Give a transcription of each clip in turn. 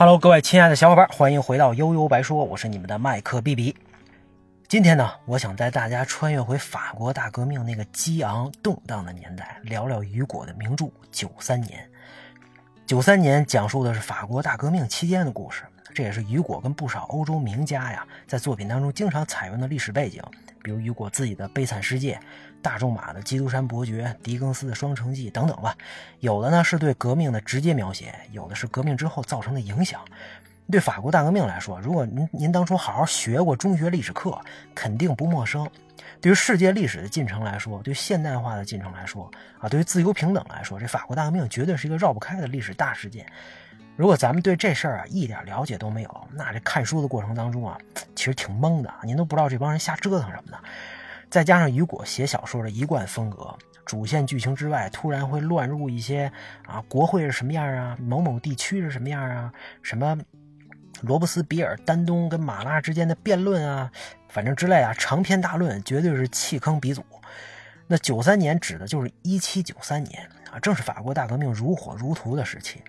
Hello，各位亲爱的小伙伴，欢迎回到悠悠白说，我是你们的麦克 B B。今天呢，我想带大家穿越回法国大革命那个激昂动荡的年代，聊聊雨果的名著《九三年》。九三年讲述的是法国大革命期间的故事，这也是雨果跟不少欧洲名家呀在作品当中经常采用的历史背景，比如雨果自己的《悲惨世界》。大仲马的《基督山伯爵》，狄更斯的《双城记》等等吧，有的呢是对革命的直接描写，有的是革命之后造成的影响。对法国大革命来说，如果您您当初好好学过中学历史课，肯定不陌生。对于世界历史的进程来说，对现代化的进程来说，啊，对于自由平等来说，这法国大革命绝对是一个绕不开的历史大事件。如果咱们对这事儿啊一点了解都没有，那这看书的过程当中啊，其实挺懵的，您都不知道这帮人瞎折腾什么的。再加上雨果写小说的一贯风格，主线剧情之外，突然会乱入一些啊，国会是什么样啊，某某地区是什么样啊，什么罗伯斯比尔、丹东跟马拉之间的辩论啊，反正之类啊，长篇大论，绝对是弃坑鼻祖。那九三年指的就是一七九三年啊，正是法国大革命如火如荼的时期。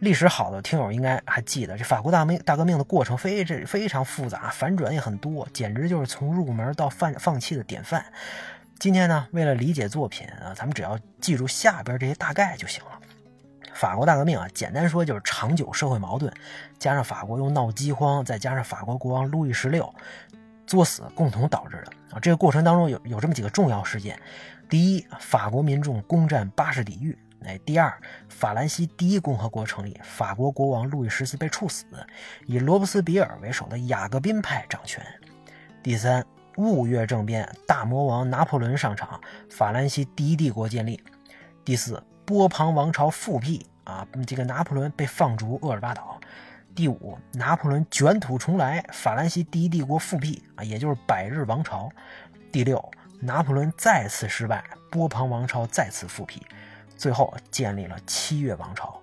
历史好的听友应该还记得，这法国大革大革命的过程非这非常复杂，反转也很多，简直就是从入门到放放弃的典范。今天呢，为了理解作品啊，咱们只要记住下边这些大概就行了。法国大革命啊，简单说就是长久社会矛盾，加上法国又闹饥荒，再加上法国国王路易十六作死，共同导致的啊。这个过程当中有有这么几个重要事件：第一，法国民众攻占巴士底狱。哎，第二，法兰西第一共和国成立，法国国王路易十四被处死，以罗伯斯比尔为首的雅各宾派掌权。第三，雾月政变，大魔王拿破仑上场，法兰西第一帝国建立。第四，波旁王朝复辟，啊，这个拿破仑被放逐厄尔巴岛。第五，拿破仑卷土重来，法兰西第一帝国复辟，啊，也就是百日王朝。第六，拿破仑再次失败，波旁王朝再次复辟。最后建立了七月王朝。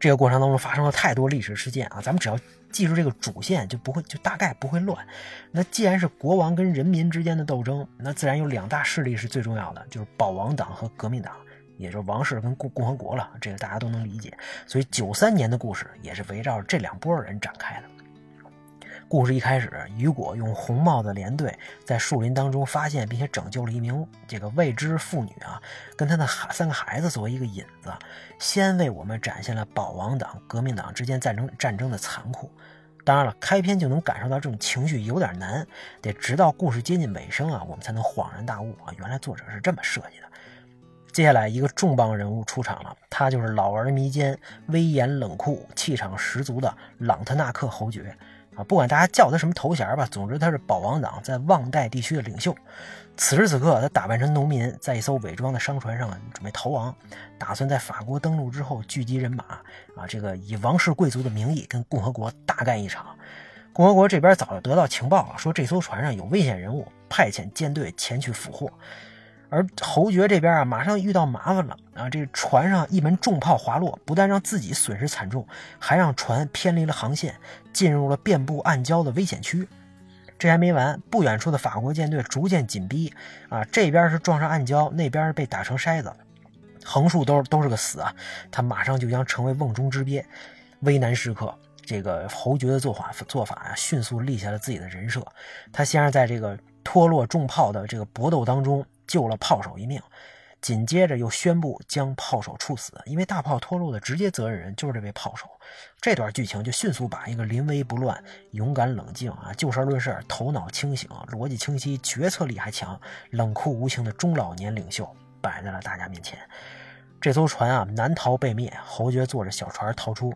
这个过程当中发生了太多历史事件啊，咱们只要记住这个主线，就不会就大概不会乱。那既然是国王跟人民之间的斗争，那自然有两大势力是最重要的，就是保王党和革命党，也就是王室跟共共和国了。这个大家都能理解。所以九三年的故事也是围绕这两拨人展开的。故事一开始，雨果用红帽子连队在树林当中发现并且拯救了一名这个未知妇女啊，跟她的孩三个孩子作为一个引子，先为我们展现了保王党、革命党之间战争战争的残酷。当然了，开篇就能感受到这种情绪有点难，得直到故事接近尾声啊，我们才能恍然大悟啊，原来作者是这么设计的。接下来一个重磅人物出场了，他就是老而弥坚、威严冷酷、气场十足的朗特纳克侯爵。啊，不管大家叫他什么头衔吧，总之他是保王党在旺代地区的领袖。此时此刻，他打扮成农民，在一艘伪装的商船上准备逃亡，打算在法国登陆之后聚集人马，啊，这个以王室贵族的名义跟共和国大干一场。共和国这边早就得到情报了，说这艘船上有危险人物，派遣舰队前去俘获。而侯爵这边啊，马上遇到麻烦了啊！这船上一门重炮滑落，不但让自己损失惨重，还让船偏离了航线，进入了遍布暗礁的危险区。这还没完，不远处的法国舰队逐渐紧逼啊！这边是撞上暗礁，那边被打成筛子，横竖都都是个死啊！他马上就将成为瓮中之鳖。危难时刻，这个侯爵的做法做法啊，迅速立下了自己的人设。他先是在这个脱落重炮的这个搏斗当中。救了炮手一命，紧接着又宣布将炮手处死，因为大炮脱落的直接责任人就是这位炮手。这段剧情就迅速把一个临危不乱、勇敢冷静啊、就事论事、头脑清醒、逻辑清晰、决策力还强、冷酷无情的中老年领袖摆在了大家面前。这艘船啊难逃被灭，侯爵坐着小船逃出，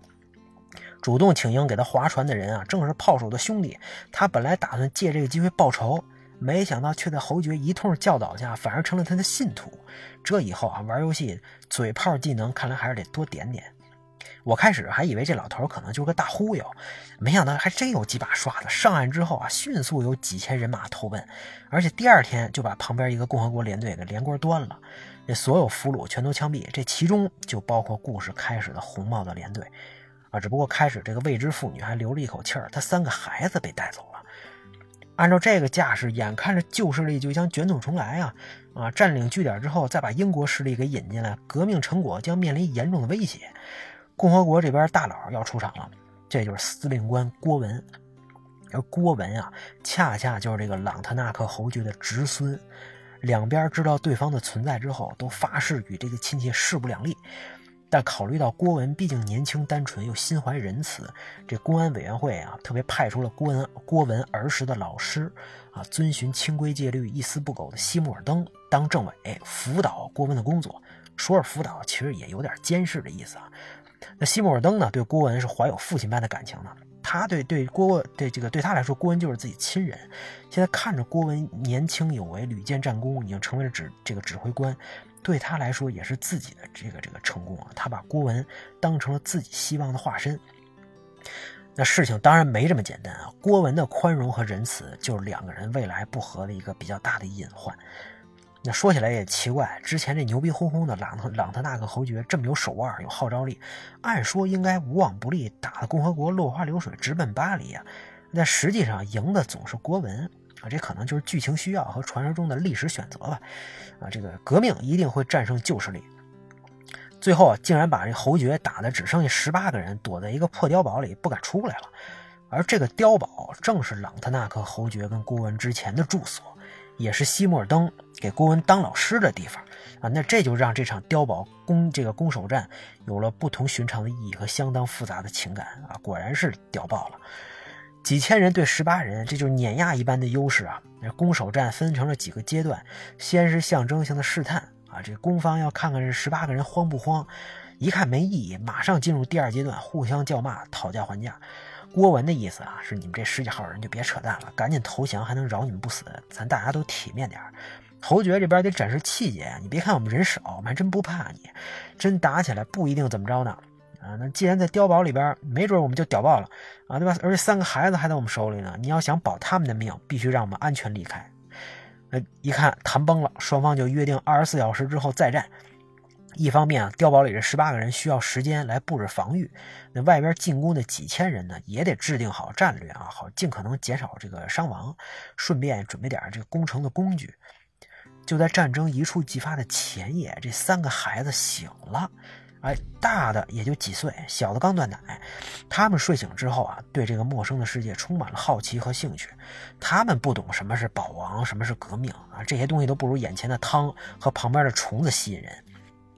主动请缨给他划船的人啊正是炮手的兄弟，他本来打算借这个机会报仇。没想到却在侯爵一通教导下，反而成了他的信徒。这以后啊，玩游戏嘴炮技能看来还是得多点点。我开始还以为这老头可能就是个大忽悠，没想到还真有几把刷子。上岸之后啊，迅速有几千人马投奔，而且第二天就把旁边一个共和国连队给连锅端了。这所有俘虏全都枪毙，这其中就包括故事开始的红帽子连队啊。只不过开始这个未知妇女还留了一口气儿，她三个孩子被带走了。按照这个架势，眼看着旧势力就将卷土重来啊！啊，占领据点之后，再把英国势力给引进来，革命成果将面临严重的威胁。共和国这边大佬要出场了，这就是司令官郭文。而郭文啊，恰恰就是这个朗特纳克侯爵的侄孙。两边知道对方的存在之后，都发誓与这个亲戚势不两立。但考虑到郭文毕竟年轻单纯又心怀仁慈，这公安委员会啊，特别派出了郭文郭文儿时的老师啊，遵循清规戒律、一丝不苟的西穆尔登当政委，辅导郭文的工作。说是辅导，其实也有点监视的意思啊。那西穆尔登呢，对郭文是怀有父亲般的感情的。他对对郭对这个对他来说，郭文就是自己亲人。现在看着郭文年轻有为，屡建战功，已经成为了指这个指挥官。对他来说也是自己的这个这个成功啊！他把郭文当成了自己希望的化身。那事情当然没这么简单啊！郭文的宽容和仁慈就是两个人未来不和的一个比较大的隐患。那说起来也奇怪，之前这牛逼哄哄的朗特朗特纳克侯爵这么有手腕、有号召力，按说应该无往不利，打的共和国落花流水，直奔巴黎啊！但实际上赢的总是郭文。啊，这可能就是剧情需要和传说中的历史选择吧。啊，这个革命一定会战胜旧势力。最后啊，竟然把这侯爵打的只剩下十八个人，躲在一个破碉堡里不敢出来了。而这个碉堡正是朗特纳克侯爵跟郭文之前的住所，也是西莫尔登给郭文当老师的地方。啊，那这就让这场碉堡攻这个攻守战有了不同寻常的意义和相当复杂的情感啊！果然是屌爆了。几千人对十八人，这就是碾压一般的优势啊！那攻守战分成了几个阶段，先是象征性的试探啊，这攻方要看看这十八个人慌不慌，一看没意义，马上进入第二阶段，互相叫骂、讨价还价。郭文的意思啊，是你们这十几号人就别扯淡了，赶紧投降，还能饶你们不死，咱大家都体面点侯爵这边得展示气节，你别看我们人少，我们还真不怕你，真打起来不一定怎么着呢。啊，那既然在碉堡里边，没准我们就屌爆了啊，对吧？而且三个孩子还在我们手里呢，你要想保他们的命，必须让我们安全离开。那一看谈崩了，双方就约定二十四小时之后再战。一方面啊，碉堡里这十八个人需要时间来布置防御，那外边进攻的几千人呢，也得制定好战略啊，好尽可能减少这个伤亡，顺便准备点这个攻城的工具。就在战争一触即发的前夜，这三个孩子醒了。哎，大的也就几岁，小的刚断奶。他们睡醒之后啊，对这个陌生的世界充满了好奇和兴趣。他们不懂什么是保王，什么是革命啊，这些东西都不如眼前的汤和旁边的虫子吸引人。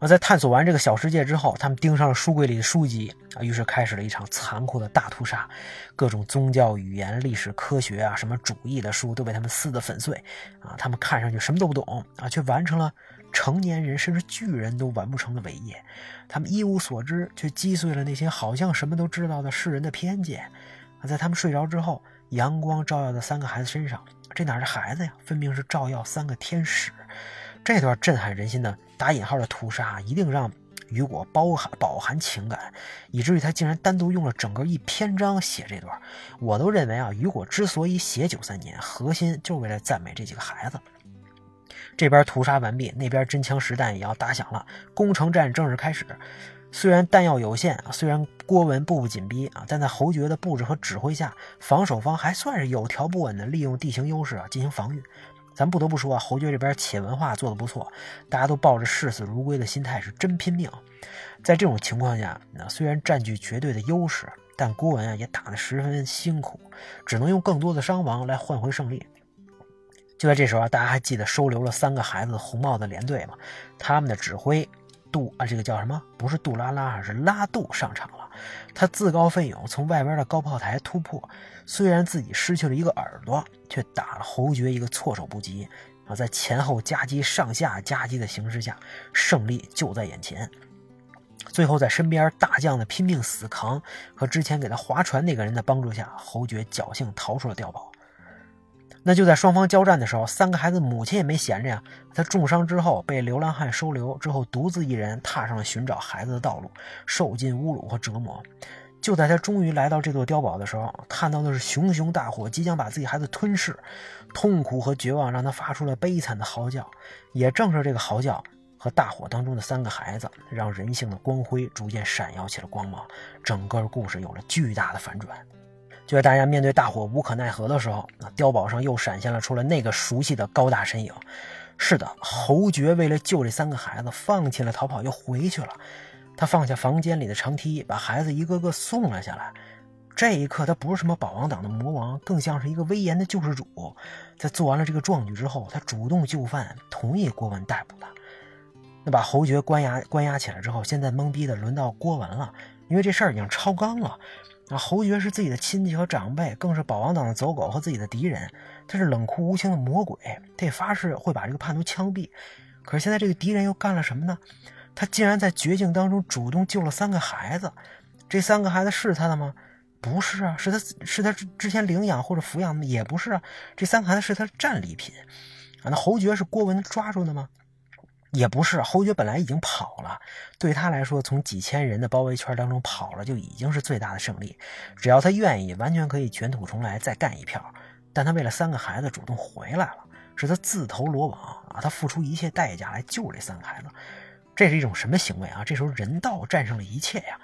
那在探索完这个小世界之后，他们盯上了书柜里的书籍啊，于是开始了一场残酷的大屠杀。各种宗教、语言、历史、科学啊，什么主义的书都被他们撕得粉碎啊。他们看上去什么都不懂啊，却完成了。成年人甚至巨人都完不成的伟业，他们一无所知，却击碎了那些好像什么都知道的世人的偏见。啊在他们睡着之后，阳光照耀在三个孩子身上，这哪是孩子呀？分明是照耀三个天使。这段震撼人心的打引号的屠杀，一定让雨果包含饱含情感，以至于他竟然单独用了整个一篇章写这段。我都认为啊，雨果之所以写九三年，核心就是为了赞美这几个孩子。这边屠杀完毕，那边真枪实弹也要打响了。攻城战正式开始。虽然弹药有限，虽然郭文步步紧逼啊，但在侯爵的布置和指挥下，防守方还算是有条不紊的利用地形优势啊进行防御。咱不得不说啊，侯爵这边企业文化做的不错，大家都抱着视死如归的心态，是真拼命。在这种情况下，那虽然占据绝对的优势，但郭文啊也打得十分辛苦，只能用更多的伤亡来换回胜利。就在这时候啊，大家还记得收留了三个孩子的红帽子连队吗？他们的指挥杜啊，这个叫什么？不是杜拉拉，是拉杜上场了。他自告奋勇从外边的高炮台突破，虽然自己失去了一个耳朵，却打了侯爵一个措手不及啊！在前后夹击、上下夹击的形势下，胜利就在眼前。最后，在身边大将的拼命死扛和之前给他划船那个人的帮助下，侯爵侥幸逃出了碉堡。那就在双方交战的时候，三个孩子母亲也没闲着呀。他重伤之后被流浪汉收留，之后独自一人踏上了寻找孩子的道路，受尽侮辱和折磨。就在他终于来到这座碉堡的时候，看到的是熊熊大火即将把自己孩子吞噬，痛苦和绝望让他发出了悲惨的嚎叫。也正是这个嚎叫和大火当中的三个孩子，让人性的光辉逐渐闪耀起了光芒，整个故事有了巨大的反转。就在大家面对大火无可奈何的时候，那碉堡上又闪现了出来那个熟悉的高大身影。是的，侯爵为了救这三个孩子，放弃了逃跑，又回去了。他放下房间里的长梯，把孩子一个个送了下来。这一刻，他不是什么保王党的魔王，更像是一个威严的救世主。在做完了这个壮举之后，他主动就范，同意郭文逮捕他。那把侯爵关押关押起来之后，现在懵逼的轮到郭文了，因为这事儿已经超纲了。啊，侯爵是自己的亲戚和长辈，更是保王党的走狗和自己的敌人。他是冷酷无情的魔鬼，他也发誓会把这个叛徒枪毙。可是现在这个敌人又干了什么呢？他竟然在绝境当中主动救了三个孩子。这三个孩子是他的吗？不是啊，是他是他之前领养或者抚养的，也不是啊。这三个孩子是他的战利品啊。那侯爵是郭文抓住的吗？也不是。侯爵本来已经跑了，对他来说，从几千人的包围圈当中跑了就已经是最大的胜利。只要他愿意，完全可以卷土重来，再干一票。但他为了三个孩子主动回来了，是他自投罗网啊！他付出一切代价来救这三个孩子，这是一种什么行为啊？这时候人道战胜了一切呀！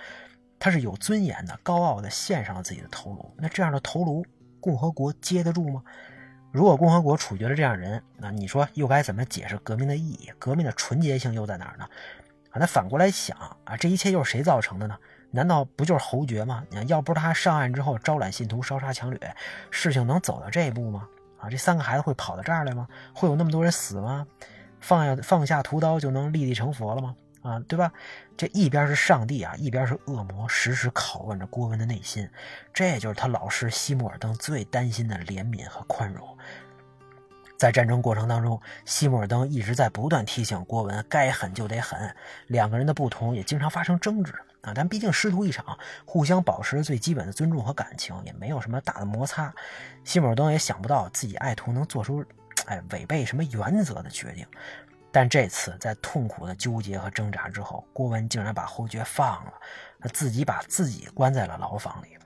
他是有尊严的，高傲的献上了自己的头颅。那这样的头颅，共和国接得住吗？如果共和国处决了这样人，那你说又该怎么解释革命的意义？革命的纯洁性又在哪儿呢？啊，那反过来想啊，这一切又是谁造成的呢？难道不就是侯爵吗？你看，要不是他上岸之后招揽信徒、烧杀抢掠，事情能走到这一步吗？啊，这三个孩子会跑到这儿来吗？会有那么多人死吗？放下放下屠刀就能立地成佛了吗？啊，对吧？这一边是上帝啊，一边是恶魔，时时拷问着郭文的内心。这就是他老师西穆尔登最担心的怜悯和宽容。在战争过程当中，西穆尔登一直在不断提醒郭文，该狠就得狠。两个人的不同也经常发生争执。啊，但毕竟师徒一场，互相保持最基本的尊重和感情，也没有什么大的摩擦。西姆尔登也想不到自己爱徒能做出，哎，违背什么原则的决定。但这次在痛苦的纠结和挣扎之后，郭文竟然把侯爵放了，他自己把自己关在了牢房里。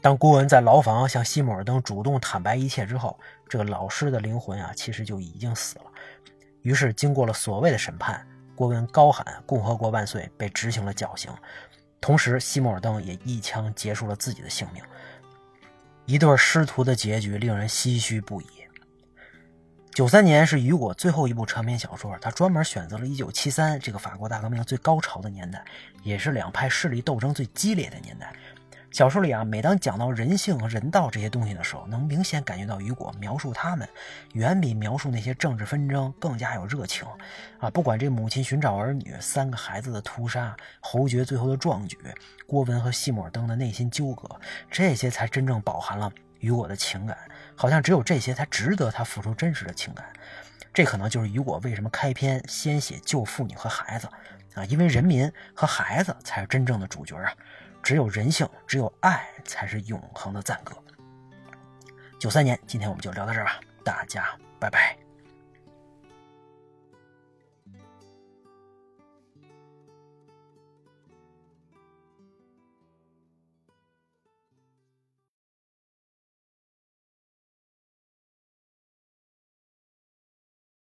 当郭文在牢房向西姆尔登主动坦白一切之后，这个老师的灵魂啊，其实就已经死了。于是，经过了所谓的审判，郭文高喊“共和国万岁”，被执行了绞刑。同时，西莫尔登也一枪结束了自己的性命。一对师徒的结局令人唏嘘不已。九三年是雨果最后一部长篇小说，他专门选择了一九七三这个法国大革命最高潮的年代，也是两派势力斗争最激烈的年代。小说里啊，每当讲到人性和人道这些东西的时候，能明显感觉到雨果描述他们，远比描述那些政治纷争更加有热情啊！不管这母亲寻找儿女、三个孩子的屠杀、侯爵最后的壮举、郭文和西莫尔登的内心纠葛，这些才真正饱含了雨果的情感。好像只有这些才值得他付出真实的情感。这可能就是雨果为什么开篇先写救妇女和孩子啊，因为人民和孩子才是真正的主角啊！只有人性，只有爱，才是永恒的赞歌。九三年，今天我们就聊到这儿吧，大家拜拜。